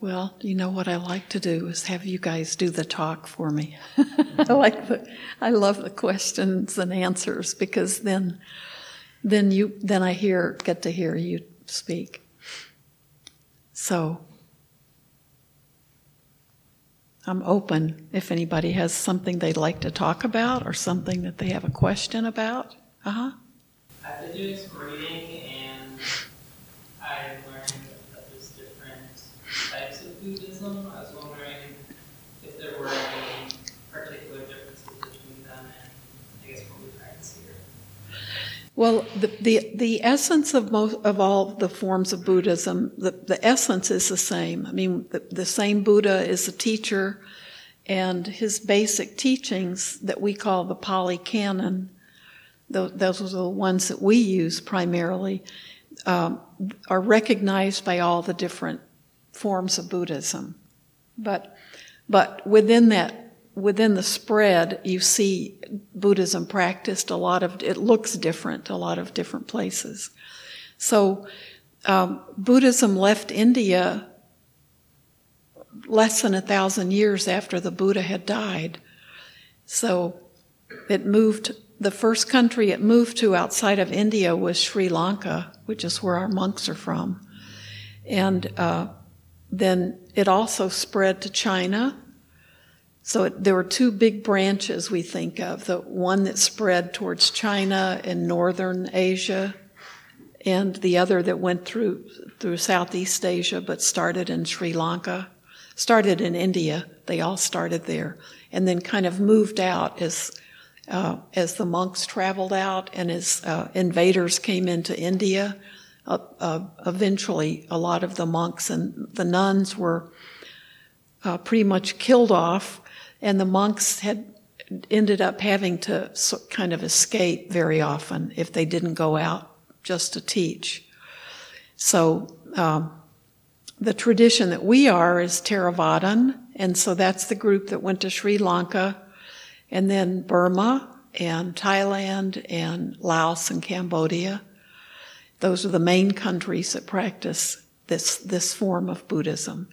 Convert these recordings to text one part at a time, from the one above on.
Well, you know what I like to do is have you guys do the talk for me. I like the, I love the questions and answers because then, then you, then I hear, get to hear you speak. So, I'm open if anybody has something they'd like to talk about or something that they have a question about. Uh huh. I've been doing some reading and I learned that there's different types of Buddhism. I was wondering if there were any particular differences between them and I guess what we practice here. Well, the, the, the essence of most of all the forms of Buddhism, the, the essence is the same. I mean, the, the same Buddha is a teacher, and his basic teachings that we call the Pali Canon, those are the ones that we use primarily, um, are recognized by all the different forms of Buddhism. But, but within that, within the spread, you see Buddhism practiced a lot of, it looks different, a lot of different places. So, um, Buddhism left India less than a thousand years after the Buddha had died. So, it moved, the first country it moved to outside of India was Sri Lanka, which is where our monks are from. And, uh, then it also spread to China. So it, there were two big branches we think of the one that spread towards China and northern Asia, and the other that went through through Southeast Asia but started in Sri Lanka, started in India. They all started there, and then kind of moved out as uh, as the monks traveled out and as uh, invaders came into India uh, uh, eventually a lot of the monks and the nuns were uh, pretty much killed off, and the monks had ended up having to kind of escape very often if they didn't go out just to teach. So um, the tradition that we are is Theravadan, and so that's the group that went to Sri Lanka, and then Burma and Thailand and Laos and Cambodia. Those are the main countries that practice this, this form of Buddhism.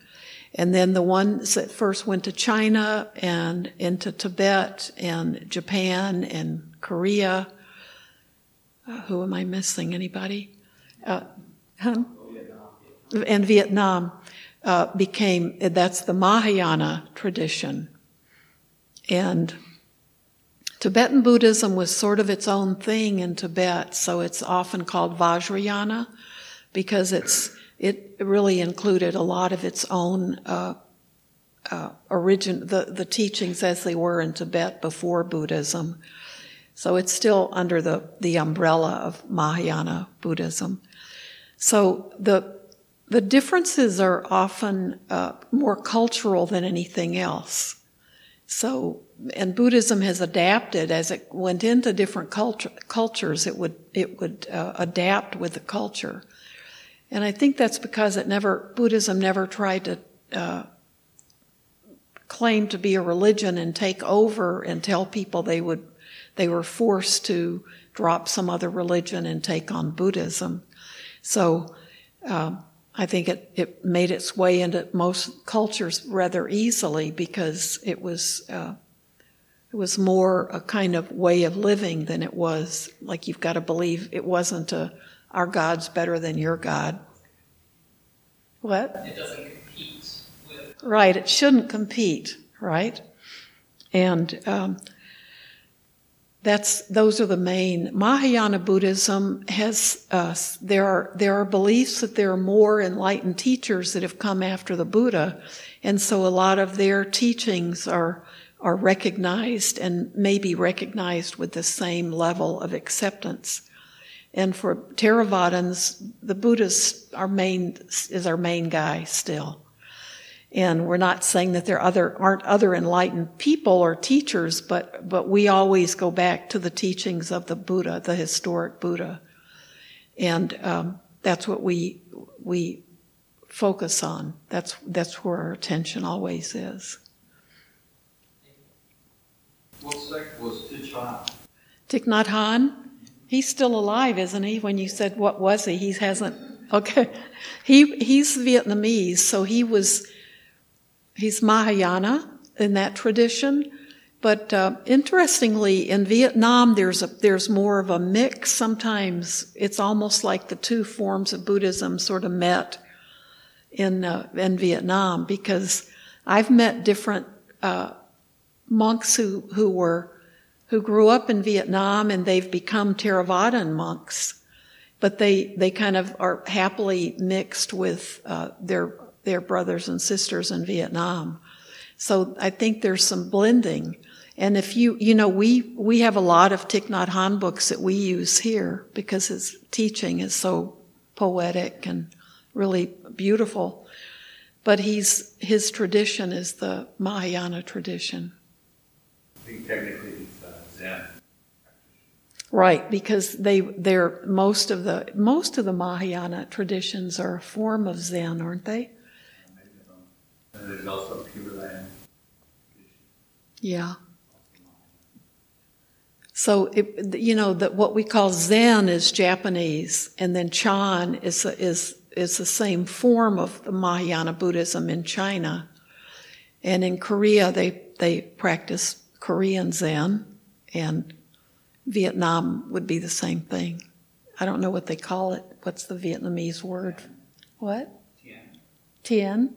And then the ones that first went to China and into Tibet and Japan and Korea. Uh, who am I missing? Anybody? Uh, huh? And Vietnam uh, became, that's the Mahayana tradition. And Tibetan Buddhism was sort of its own thing in Tibet, so it's often called Vajrayana because it's it really included a lot of its own uh, uh, origin, the, the teachings as they were in Tibet before Buddhism. So it's still under the, the umbrella of Mahayana Buddhism. So the the differences are often uh, more cultural than anything else. So and Buddhism has adapted as it went into different culture, cultures. It would it would uh, adapt with the culture, and I think that's because it never Buddhism never tried to uh, claim to be a religion and take over and tell people they would they were forced to drop some other religion and take on Buddhism. So. Um, I think it, it made its way into most cultures rather easily because it was uh, it was more a kind of way of living than it was like you've got to believe it wasn't a our God's better than your God. What? It doesn't compete with. Right, it shouldn't compete, right? And um, that's those are the main. Mahayana Buddhism has uh, there are there are beliefs that there are more enlightened teachers that have come after the Buddha, and so a lot of their teachings are are recognized and may be recognized with the same level of acceptance. And for Theravadins, the Buddha's our main, is our main guy still. And we're not saying that there other, aren't other enlightened people or teachers, but, but we always go back to the teachings of the Buddha, the historic Buddha. And um, that's what we, we focus on. That's, that's where our attention always is. What sect was Thich Nhat? Thich Nhat Hanh? He's still alive, isn't he? When you said what was he, he hasn't. Okay, he he's Vietnamese, so he was he's Mahayana in that tradition. But uh, interestingly, in Vietnam, there's a, there's more of a mix. Sometimes it's almost like the two forms of Buddhism sort of met in uh, in Vietnam because I've met different uh, monks who who were who grew up in Vietnam and they've become Theravadan monks, but they they kind of are happily mixed with uh, their their brothers and sisters in Vietnam. So I think there's some blending. And if you, you know, we, we have a lot of Thich Nhat Hanh books that we use here because his teaching is so poetic and really beautiful. But he's, his tradition is the Mahayana tradition. I think technically uh, Right, because they they're most of the most of the Mahayana traditions are a form of Zen, aren't they? And there's also Pure Land. Yeah. So it, you know that what we call Zen is Japanese, and then Chan is is is the same form of the Mahayana Buddhism in China, and in Korea they they practice Korean Zen, and Vietnam would be the same thing. I don't know what they call it. What's the Vietnamese word? What? Tien. Tien.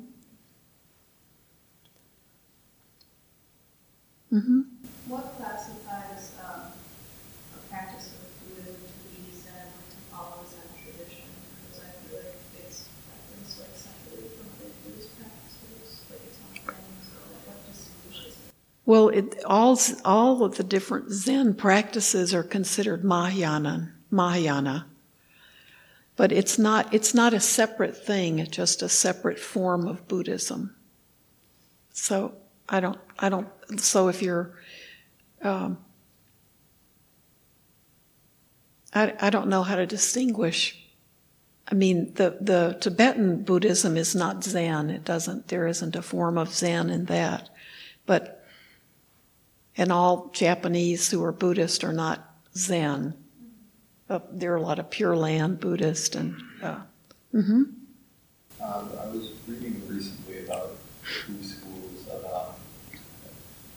Mm-hmm. What classifies um, a practice of Buddhism to be Zen, to follow Zen tradition? Because I feel like it's, it's like separate from other Buddhist practices, like it's not things, so like what distinguishes it? Well, it, all all of the different Zen practices are considered Mahayana. Mahayana, but it's not it's not a separate thing. It's just a separate form of Buddhism. So I don't I don't. So if you're, um, I I don't know how to distinguish. I mean, the, the Tibetan Buddhism is not Zen. It doesn't, there isn't a form of Zen in that. But, and all Japanese who are Buddhist are not Zen. Uh, there are a lot of Pure Land Buddhist and, uh, mm-hmm. Um, I was reading recently about two schools about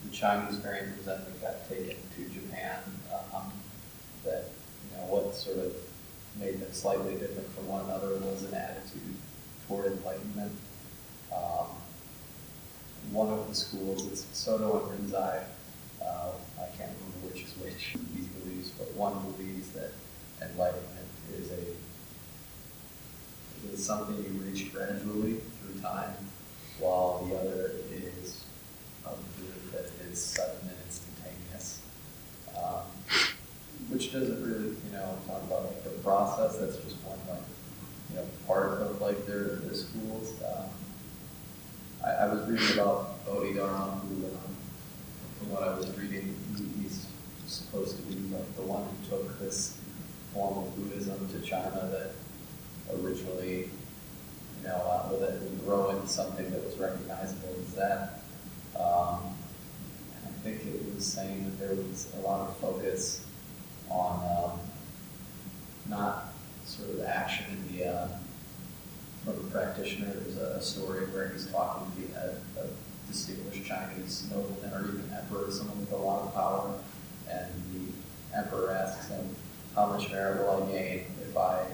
the Chinese variant of Zen that got taken to Japan. Um, that you know what sort of made them slightly different from one another was an attitude toward enlightenment. Um, one of the schools is Soto and Rinzai. Uh, I can't remember which is which of these beliefs, but one believes that enlightenment is a is something you reach gradually through time, while the other is a belief that it is sudden and instantaneous. Um, which doesn't really, you know, talk about like the process. That's just one like, you know, part of like their their schools. Um, I, I was reading about Bodhidharma, who, what I was reading, he, he's supposed to be like the one who took this form of Buddhism to China that originally, you know, uh, grow into something that was recognizable as that. Um, I think it was saying that there was a lot of focus on um, not sort of action in the uh, from a practitioner. There's a, story where he's talking to a, a distinguished Chinese nobleman or even emperor, someone with a lot of power, and the emperor asks him, "How much merit will I gain if I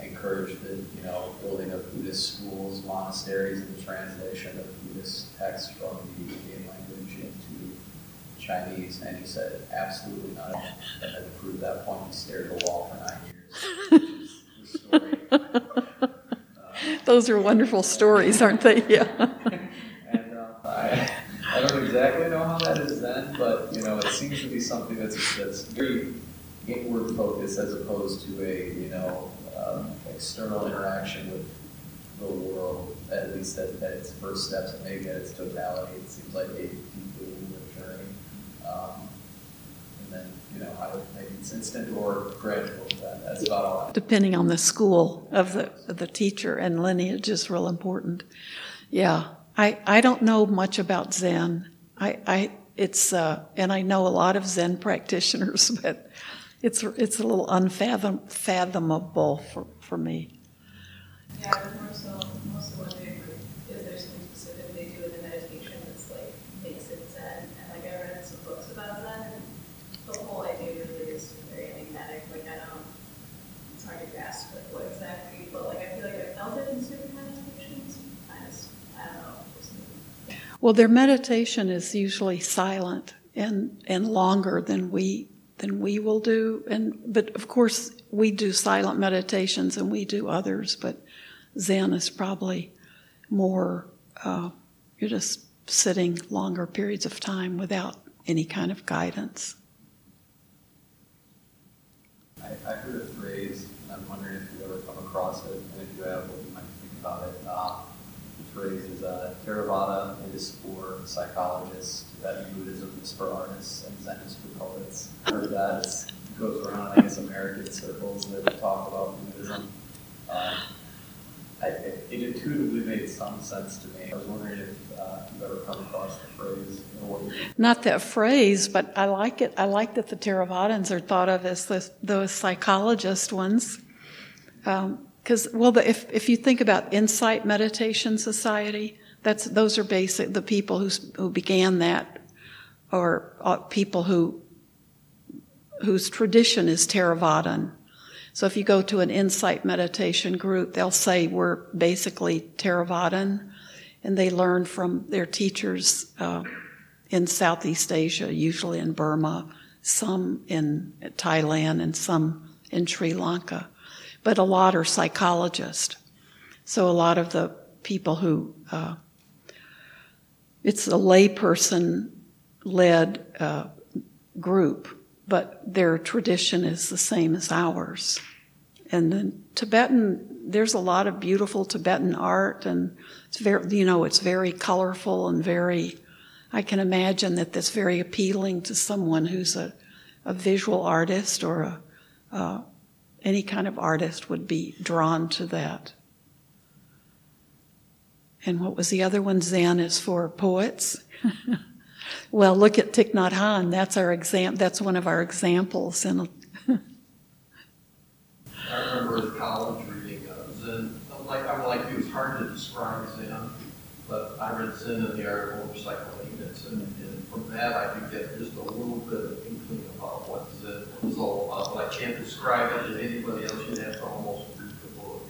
encourage the you know building of Buddhist schools, monasteries, and the translation of Buddhist texts from the Indian language into Chinese?" And he said, "Absolutely not." And to prove that point, he stared at the wall for nine years. Which is the story. Those are wonderful stories, aren't they? Yeah. And uh, I, I don't exactly know how that is then, but you know, it seems to be something that's that's very inward focused as opposed to a you know um, external interaction with the world. At least at, at its first steps, and maybe at its totality, it seems like a deeply inward journey. Um, and then you know, either maybe it's instant or gradual. That, that's about all. Depending on the school of the, of the teacher and lineage is real important. Yeah. I, I don't know much about Zen. I, I it's uh, and I know a lot of Zen practitioners, but it's it's a little unfathomable for, for me. Yeah, but more so, most of what they, is there's something specific they do, and then it's Well, their meditation is usually silent and, and longer than we than we will do. And but of course we do silent meditations and we do others, but Zen is probably more uh, you're just sitting longer periods of time without any kind of guidance. I, I heard a phrase, and I'm wondering if you ever come across it, and if you have, what you might think about it. Uh, the phrase is uh, Theravada for psychologists, Tibetan Buddhism is for artists, and Zen is for poets. Heard that it goes around, I guess, American circles that talk about Buddhism. Um, I, it, it intuitively made some sense to me. I was wondering if uh, you've ever come across the phrase. Not that phrase, but I like it. I like that the Theravadins are thought of as the, those psychologist ones. Because, um, well, the, if, if you think about Insight Meditation Society, that's, those are basic, the people who, who began that, or uh, people who, whose tradition is Theravadan. So if you go to an insight meditation group, they'll say we're basically Theravadan, and they learn from their teachers uh, in Southeast Asia, usually in Burma, some in Thailand, and some in Sri Lanka. But a lot are psychologists. So a lot of the people who uh, it's a layperson led uh, group but their tradition is the same as ours. And the Tibetan, there's a lot of beautiful Tibetan art, and it's very, you know, it's very colorful and very. I can imagine that that's very appealing to someone who's a, a visual artist or a, uh, any kind of artist would be drawn to that. And what was the other one? Zen is for poets. Well, look at Thich Nhat Hanh. That's our exam. That's one of our examples. And I remember in college reading uh, Zen. Like I'm like you, it's hard to describe Zen, but I read Zen in the art of motorcycle and, and from that I could get just a little bit of inkling about what Zen was all about. But I can't describe it to anybody else. You'd have to almost read the book.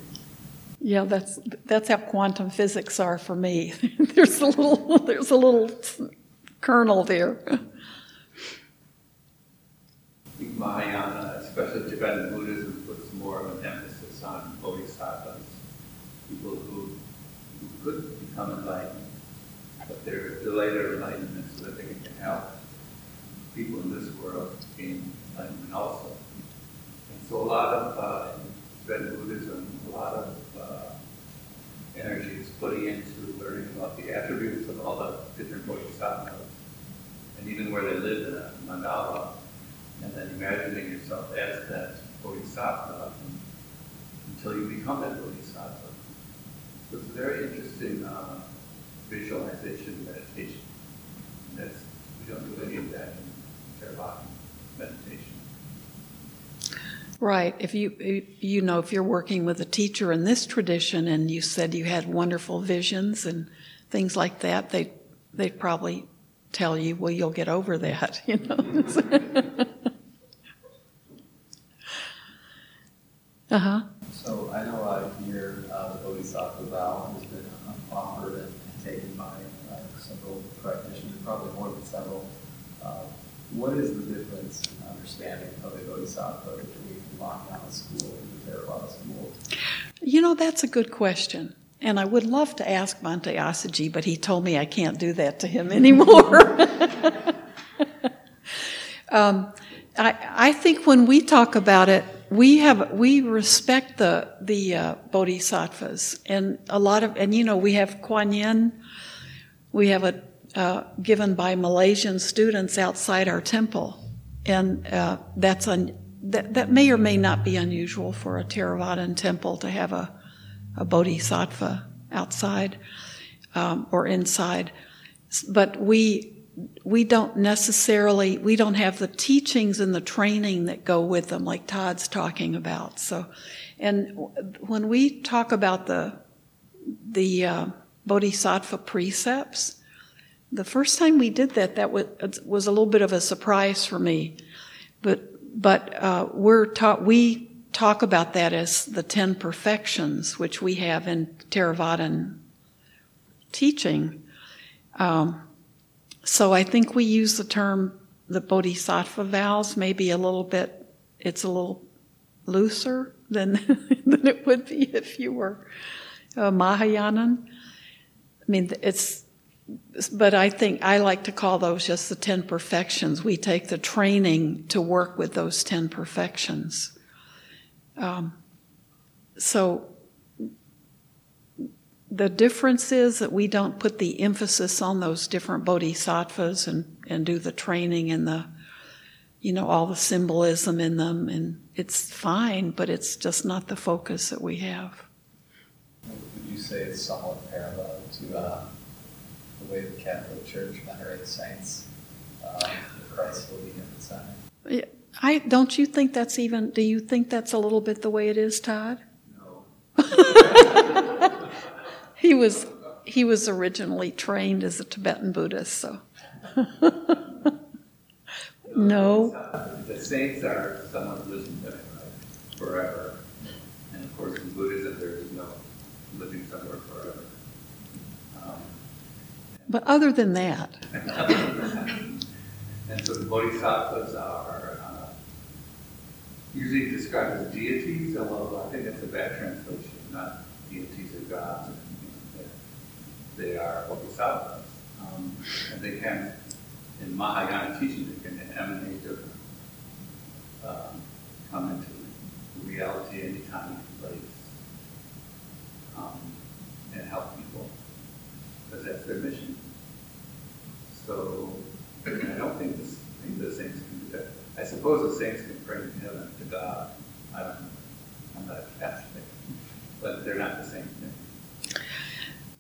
Yeah, that's that's how quantum physics are for me. there's a little there's a little kernel there. Mahayana, especially Tibetan Buddhism, puts more of an emphasis on bodhisattvas, people who, who could become enlightened, but they're delayed their enlightenment so that they can help people in this world gain enlightenment also. And so a lot of uh, Tibetan Buddhism, a lot of uh, energy is putting into learning about the attributes of all the different bodhisattvas where they live in a mandala, and then imagining yourself as that bodhisattva until you become that bodhisattva. So it's a very interesting uh, visualization meditation. That's, we don't do any of that in Theravada meditation. Right. If you you know if you're working with a teacher in this tradition and you said you had wonderful visions and things like that, they they probably tell you, well, you'll get over that, you know. uh huh. So I know uh, here uh, the Bodhisattva vow has been offered and taken by uh, several practitioners, probably more than several. Uh, what is the difference in understanding of a Bodhisattva between Mahayana school and the Theravada school? You know, that's a good question. And I would love to ask Bhante Assaji, but he told me I can't do that to him anymore. um, I, I, think when we talk about it, we have we respect the the uh, bodhisattvas and a lot of and you know we have Kuan Yin, we have a uh, given by Malaysian students outside our temple, and uh, that's un, that that may or may not be unusual for a Theravadan temple to have a a bodhisattva outside um, or inside. But we we don't necessarily we don't have the teachings and the training that go with them like Todd's talking about. So, and when we talk about the the uh, bodhisattva precepts, the first time we did that, that was, was a little bit of a surprise for me. But but uh, we're taught we talk about that as the ten perfections, which we have in Theravadan teaching. Um, so I think we use the term the bodhisattva vows maybe a little bit. It's a little looser than than it would be if you were a Mahayanan. I mean, it's. But I think I like to call those just the ten perfections. We take the training to work with those ten perfections. Um, so the difference is that we don't put the emphasis on those different bodhisattvas and, and do the training and the, you know, all the symbolism in them. And it's fine, but it's just not the focus that we have. Would you say it's somewhat parallel to uh, the way the Catholic Church venerates saints? Uh, Christ will be in the center. I don't you think that's even? Do you think that's a little bit the way it is, Todd? No. He was he was originally trained as a Tibetan Buddhist, so no. The saints are someone who lives in right, forever. And of course, in Buddhism, there is no living somewhere forever. Um, But other than that, And so the bodhisattvas are usually described as deities, although I think that's a bad translation, not deities or gods. like that. They are bodhisattvas. Um, and they can, in Mahayana teaching, they can emanate or um, come into reality anytime, any place, um, and help people, because that's their mission. So I don't think this, I think the that. I suppose the saints can pray to heaven, to God. I don't know. I'm not a Catholic, but they're not the same thing.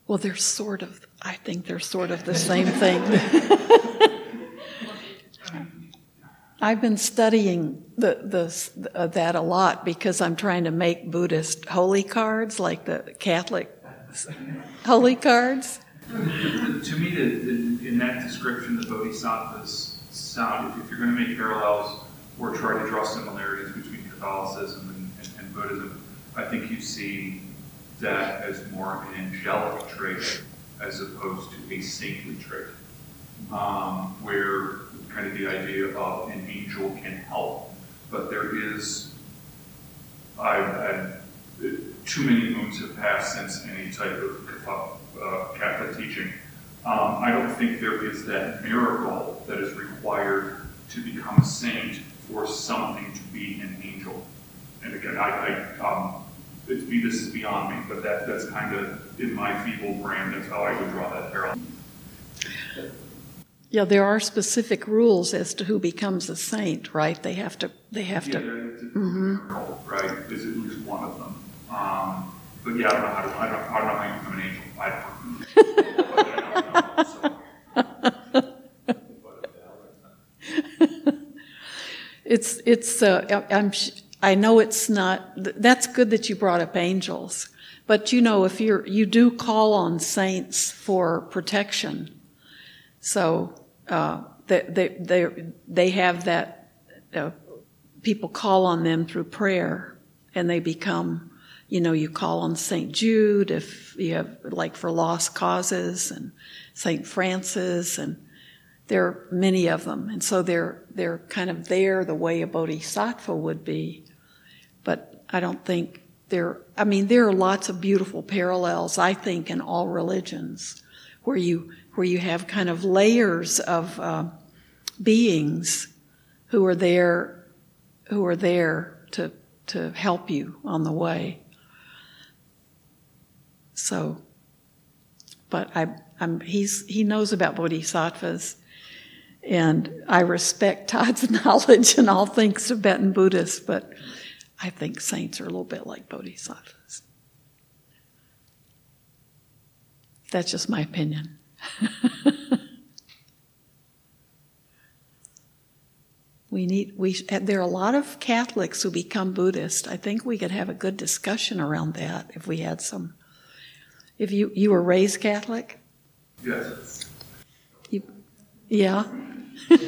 well, they're sort of. I think they're sort of the same thing. I've been studying the, the uh, that a lot because I'm trying to make Buddhist holy cards, like the Catholic holy cards. To me, the, the, in that description, the bodhisattvas sound, if, you're going to make parallels or try to draw similarities between Catholicism and, and, and Buddhism, I think you see that as more of an angelic trait as opposed to a saintly trait. Um, where kind of the idea of an angel can help, but there is, I've had too many moons have passed since any type of Catholic uh, Catholic teaching. Um, I don't think there is that miracle that is required to become a saint for something to be an angel. And again, I, I um, it's, this is beyond me, but that, that's kind of in my feeble brain. That's how I would draw that parallel. Yeah, there are specific rules as to who becomes a saint, right? They have to. They have Yeah, to. there- it's a miracle, right? Is at least one of them. Um, but yeah, I don't know how to. I don't, I don't know how you become an angel. I don't. I don't know, so. It's it's. Uh, I'm. I know it's not. That's good that you brought up angels, but you know if you're you do call on saints for protection, so uh, they they they they have that. Uh, people call on them through prayer, and they become. You know, you call on Saint Jude if you have like for lost causes, and Saint Francis, and there are many of them, and so they're they're kind of there the way a bodhisattva would be, but I don't think there. I mean, there are lots of beautiful parallels. I think in all religions, where you where you have kind of layers of uh, beings who are there, who are there to to help you on the way. So, but I, I'm he's he knows about bodhisattvas. And I respect Todd's knowledge and all things Tibetan Buddhist, but I think saints are a little bit like bodhisattvas. That's just my opinion. we need we there are a lot of Catholics who become Buddhist. I think we could have a good discussion around that if we had some. If you you were raised Catholic, Yes. You, yeah. You're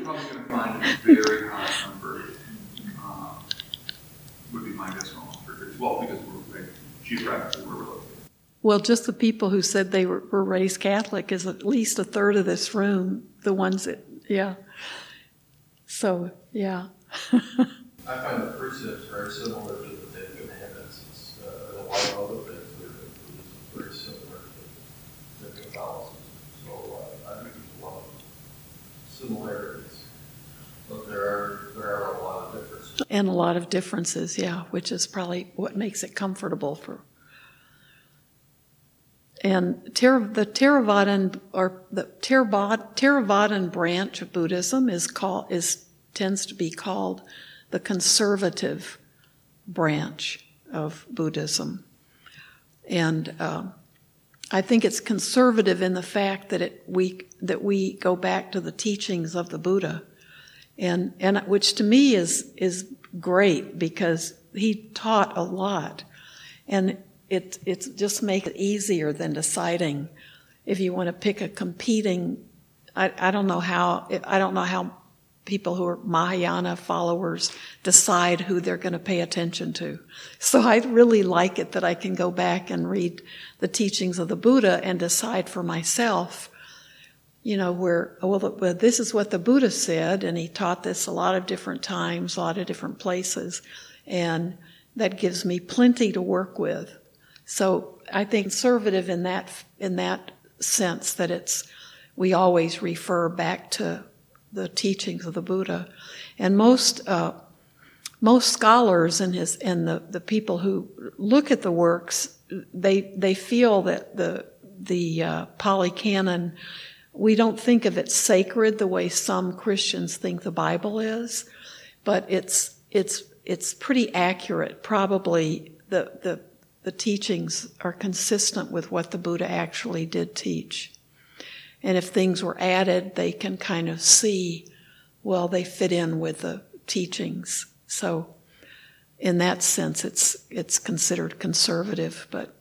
probably going to find a very high number, um, would be my guess on all Well, because we're, like, geographically, we're located. Well, just the people who said they were, were raised Catholic is at least a third of this room. The ones that, yeah. So, yeah. I find the precepts very similar to the Ten Commandments. It's, uh, a lot of other things that are very similar to, to Catholicism. So uh, I think there's a lot of similarities, but there are there are a lot of differences. and a lot of differences, yeah, which is probably what makes it comfortable for. And the Theravadan or the Theravada, Theravadan branch of Buddhism is called is tends to be called the conservative branch of Buddhism, and um, I think it's conservative in the fact that it we that we go back to the teachings of the Buddha, and and which to me is is great because he taught a lot, and it it just makes it easier than deciding if you want to pick a competing. I, I don't know how I don't know how people who are Mahayana followers decide who they're going to pay attention to. So I really like it that I can go back and read the teachings of the Buddha and decide for myself, you know, where, oh, well, well, this is what the Buddha said, and he taught this a lot of different times, a lot of different places, and that gives me plenty to work with. So I think conservative in that, in that sense that it's, we always refer back to the teachings of the Buddha. And most, uh, most scholars and his, and the, the people who look at the works, they, they feel that the, the, uh, Pali Canon, we don't think of it sacred the way some Christians think the Bible is, but it's, it's, it's pretty accurate. Probably the, the, the teachings are consistent with what the Buddha actually did teach. And if things were added, they can kind of see, well, they fit in with the teachings. So, in that sense, it's, it's considered conservative, but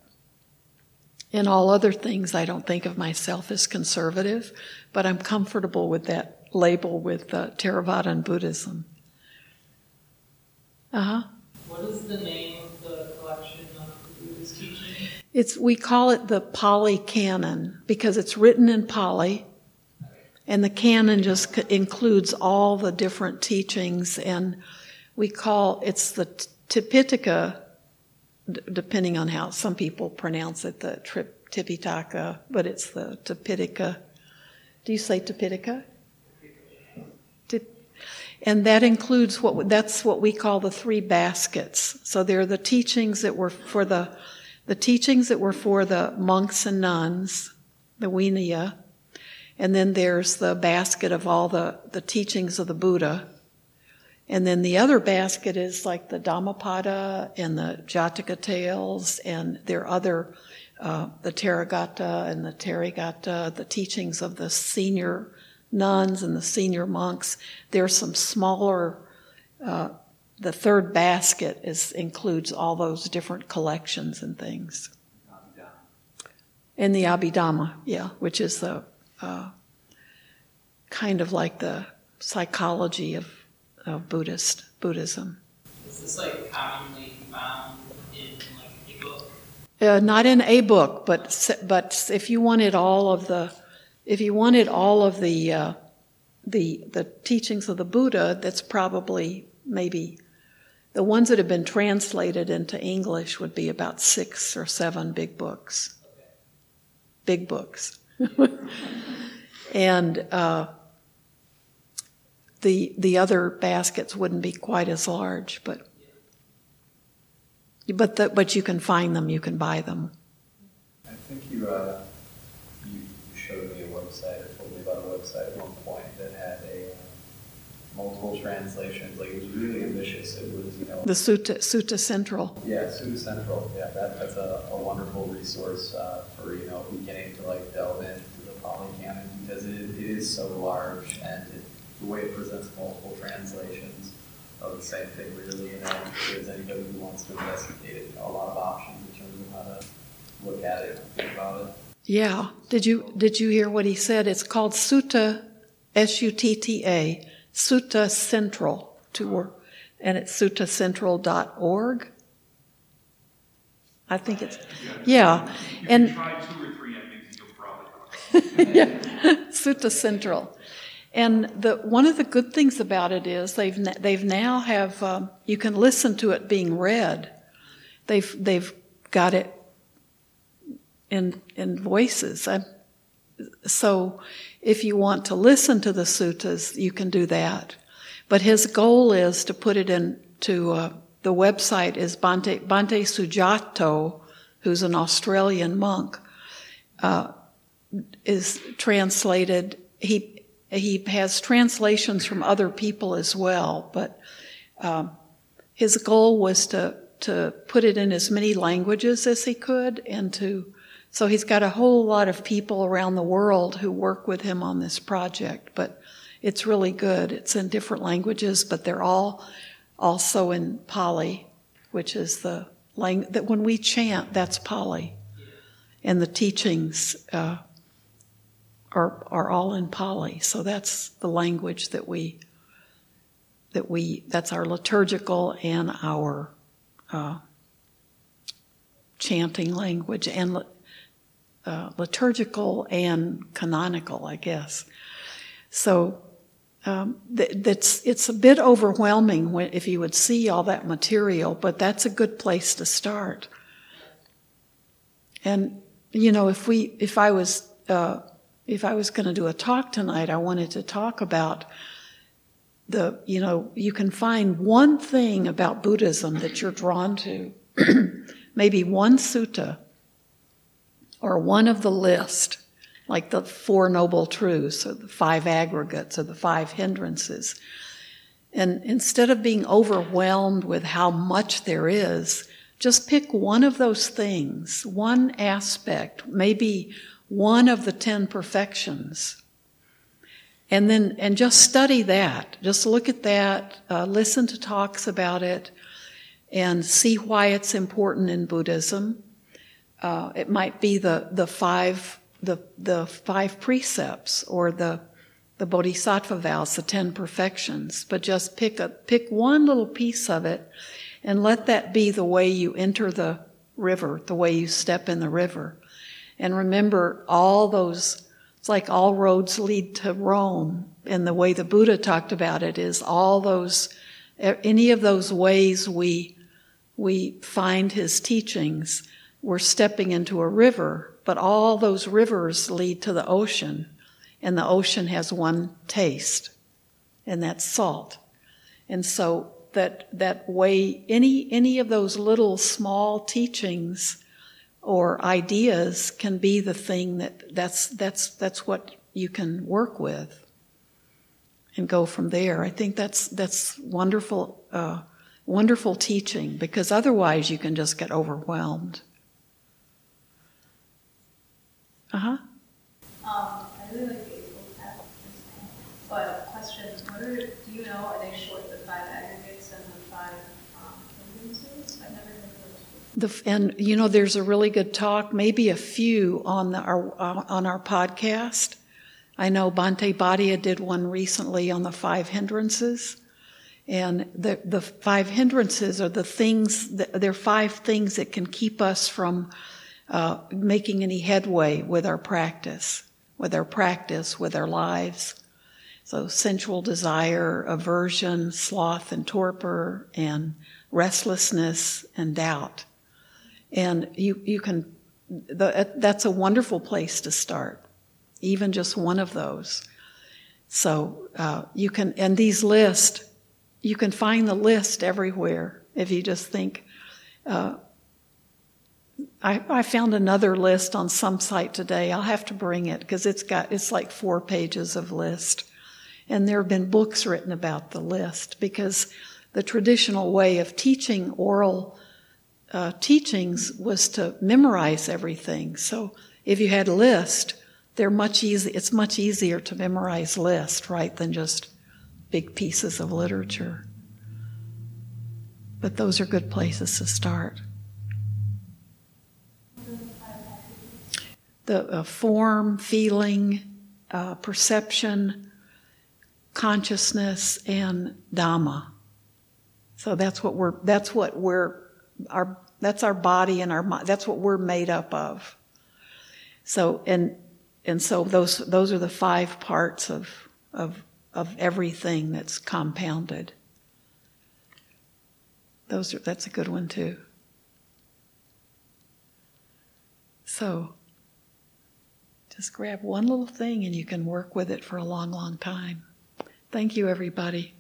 in all other things, I don't think of myself as conservative, but I'm comfortable with that label with uh, and Buddhism. Uh huh. What is the name of the collection of the Buddha's teaching? It's we call it the Pali Canon because it's written in Pali, and the canon just includes all the different teachings, and we call it's the Tipitaka, depending on how some people pronounce it, the Tipitaka, but it's the Tipitaka. Do you say Tipitaka? And that includes what that's what we call the three baskets. So they're the teachings that were for the the teachings that were for the monks and nuns, the Vinaya, and then there's the basket of all the, the teachings of the Buddha. And then the other basket is like the Dhammapada and the Jataka tales, and their other, uh, the Therigatha and the Theragatha, the teachings of the senior nuns and the senior monks. There's some smaller, uh, the third basket is includes all those different collections and things. In the Abhidhamma, yeah, which is the uh, kind of like the psychology of, of Buddhist Buddhism. Is this like commonly found in like a book? Uh, not in a book, but but if you wanted all of the if you wanted all of the uh, the the teachings of the Buddha, that's probably maybe the ones that have been translated into English would be about six or seven big books. Big books. and uh, the the other baskets wouldn't be quite as large, but but the, but you can find them, you can buy them. I think you uh, you showed me a website or told me about a website at one point that had a uh, multiple translations. Like it was really ambitious. You know the Sutta Sutta Central. Yeah, Sutta Central. Yeah, that, that's a, a wonderful resource uh, for you know beginning to like delve into the Pali Canon because it, it is so large and it, the way it presents multiple translations of the same thing really you know gives anybody who wants to investigate it you know, a lot of options in terms of how to look at it and think about it. Yeah. Did you did you hear what he said? It's called Sutta, S U T T A, Sutta Central, to work, and it's suttacentral.org. I think it's, yeah. And you try two or three endings, you'll probably. yeah, Sutta Central. And the one of the good things about it is they've they've now have um, you can listen to it being read. They've they've got it in in voices. I, so if you want to listen to the suttas, you can do that. But his goal is to put it into uh, the website is Bante Bante Sujato, who's an Australian monk. Uh, is translated. He he has translations from other people as well, but um, his goal was to to put it in as many languages as he could, and to so he's got a whole lot of people around the world who work with him on this project. But it's really good. It's in different languages, but they're all also in Pali, which is the language that when we chant, that's Pali, and the teachings. Uh, are, are all in Pali. So that's the language that we, that we, that's our liturgical and our uh, chanting language and uh, liturgical and canonical, I guess. So um, th- that's it's a bit overwhelming when, if you would see all that material, but that's a good place to start. And you know, if we, if I was uh, if I was going to do a talk tonight, I wanted to talk about the, you know, you can find one thing about Buddhism that you're drawn to, maybe one sutta or one of the list, like the Four Noble Truths or the five aggregates or the five hindrances. And instead of being overwhelmed with how much there is, just pick one of those things, one aspect, maybe one of the 10 perfections. And then, and just study that. Just look at that, uh, listen to talks about it, and see why it's important in Buddhism. Uh, it might be the, the five, the, the five precepts or the, the bodhisattva vows, the 10 perfections, but just pick a, pick one little piece of it and let that be the way you enter the river, the way you step in the river. And remember, all those, it's like all roads lead to Rome. And the way the Buddha talked about it is all those, any of those ways we, we find his teachings, we're stepping into a river, but all those rivers lead to the ocean. And the ocean has one taste, and that's salt. And so that, that way, any, any of those little small teachings or ideas can be the thing that that's that's that's what you can work with and go from there. I think that's that's wonderful uh, wonderful teaching because otherwise you can just get overwhelmed. Uh huh. Um, I really like the Eightfold Path, but question: What are do you know? Are they short the five aggregates and the five um, hindrances? I've never heard of those. The, and you know, there's a really good talk, maybe a few on the, our uh, on our podcast. I know Bante Badia did one recently on the five hindrances, and the the five hindrances are the things. That, they're five things that can keep us from uh, making any headway with our practice, with our practice, with our lives. So sensual desire, aversion, sloth and torpor, and restlessness and doubt. And you, you can, the, that's a wonderful place to start, even just one of those. So uh, you can, and these lists, you can find the list everywhere if you just think. Uh, I, I found another list on some site today. I'll have to bring it because it's got it's like four pages of list, and there have been books written about the list because the traditional way of teaching oral uh, teachings was to memorize everything. So if you had a list, they're much easy. It's much easier to memorize list, right, than just big pieces of literature. But those are good places to start. The uh, form, feeling, uh, perception, consciousness, and Dhamma. So that's what we're. That's what we're. Our that's our body and our mind. That's what we're made up of. So and and so those those are the five parts of of of everything that's compounded. Those are that's a good one too. So just grab one little thing and you can work with it for a long, long time. Thank you, everybody.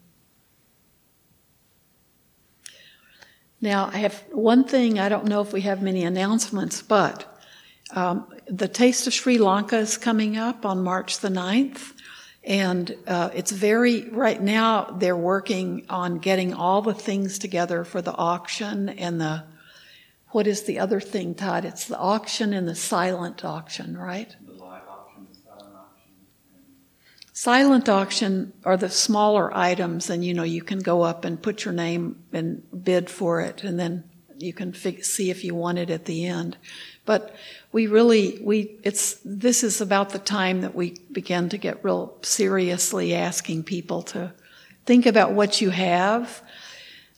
Now, I have one thing, I don't know if we have many announcements, but um, the Taste of Sri Lanka is coming up on March the 9th. And uh, it's very, right now, they're working on getting all the things together for the auction and the, what is the other thing, Todd? It's the auction and the silent auction, right? The live auction, the silent auction, and Silent auction are the smaller items, and you know, you can go up and put your name and bid for it, and then you can fig- see if you want it at the end. But we really, we, it's, this is about the time that we begin to get real seriously asking people to think about what you have,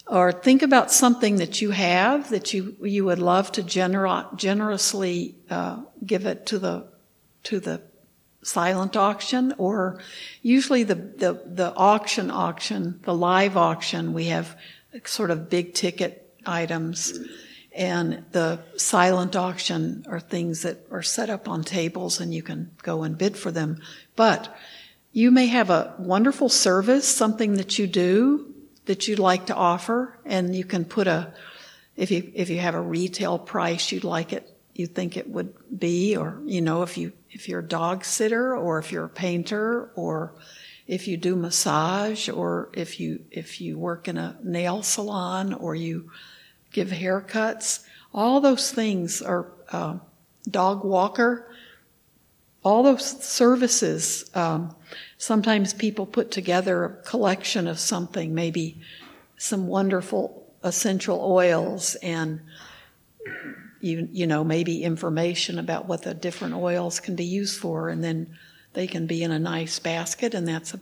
or think about something that you have that you, you would love to gener- generously uh, give it to the, to the silent auction, or usually the, the, the auction auction, the live auction, we have sort of big ticket items and the silent auction are things that are set up on tables and you can go and bid for them. But you may have a wonderful service, something that you do that you'd like to offer, and you can put a, if you, if you have a retail price you'd like it, you think it would be, or, you know, if you, if you're a dog sitter, or if you're a painter, or if you do massage, or if you, if you work in a nail salon, or you, give haircuts. All those things are uh, dog walker. All those services. Um, sometimes people put together a collection of something, maybe some wonderful essential oils and you you know maybe information about what the different oils can be used for, and then they can be in a nice basket, and that's a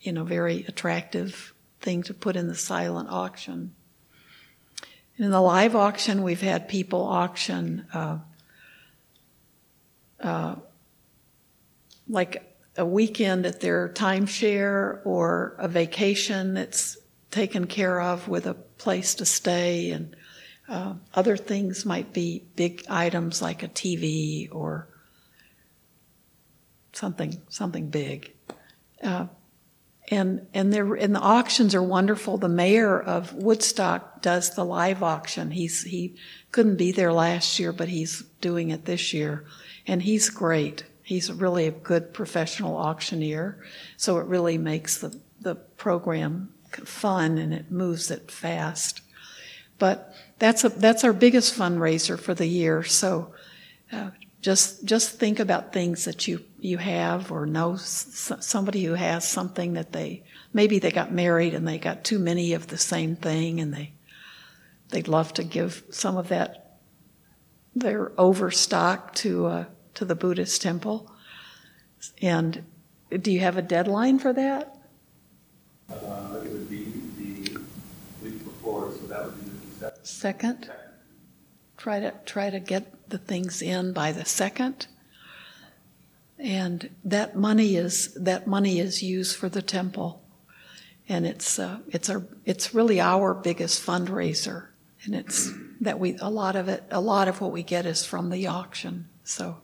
you know very attractive thing to put in the silent auction. In the live auction, we've had people auction uh, uh, like a weekend at their timeshare or a vacation that's taken care of with a place to stay, and uh, other things might be big items like a TV or something something big. Uh, and and there and the auctions are wonderful. The mayor of Woodstock does the live auction. He's he couldn't be there last year, but he's doing it this year, and he's great. He's really a good professional auctioneer, so it really makes the the program fun and it moves it fast. But that's a that's our biggest fundraiser for the year. So. Uh, just just think about things that you you have or know somebody who has something that they maybe they got married and they got too many of the same thing and they they'd love to give some of that their overstock to uh, to the Buddhist temple. And do you have a deadline for that? Uh, it would be the week before, so that would be the second. Second. Try to try to get the things in by the second. And that money is that money is used for the temple, and it's uh, it's our it's really our biggest fundraiser, and it's that we a lot of it a lot of what we get is from the auction. So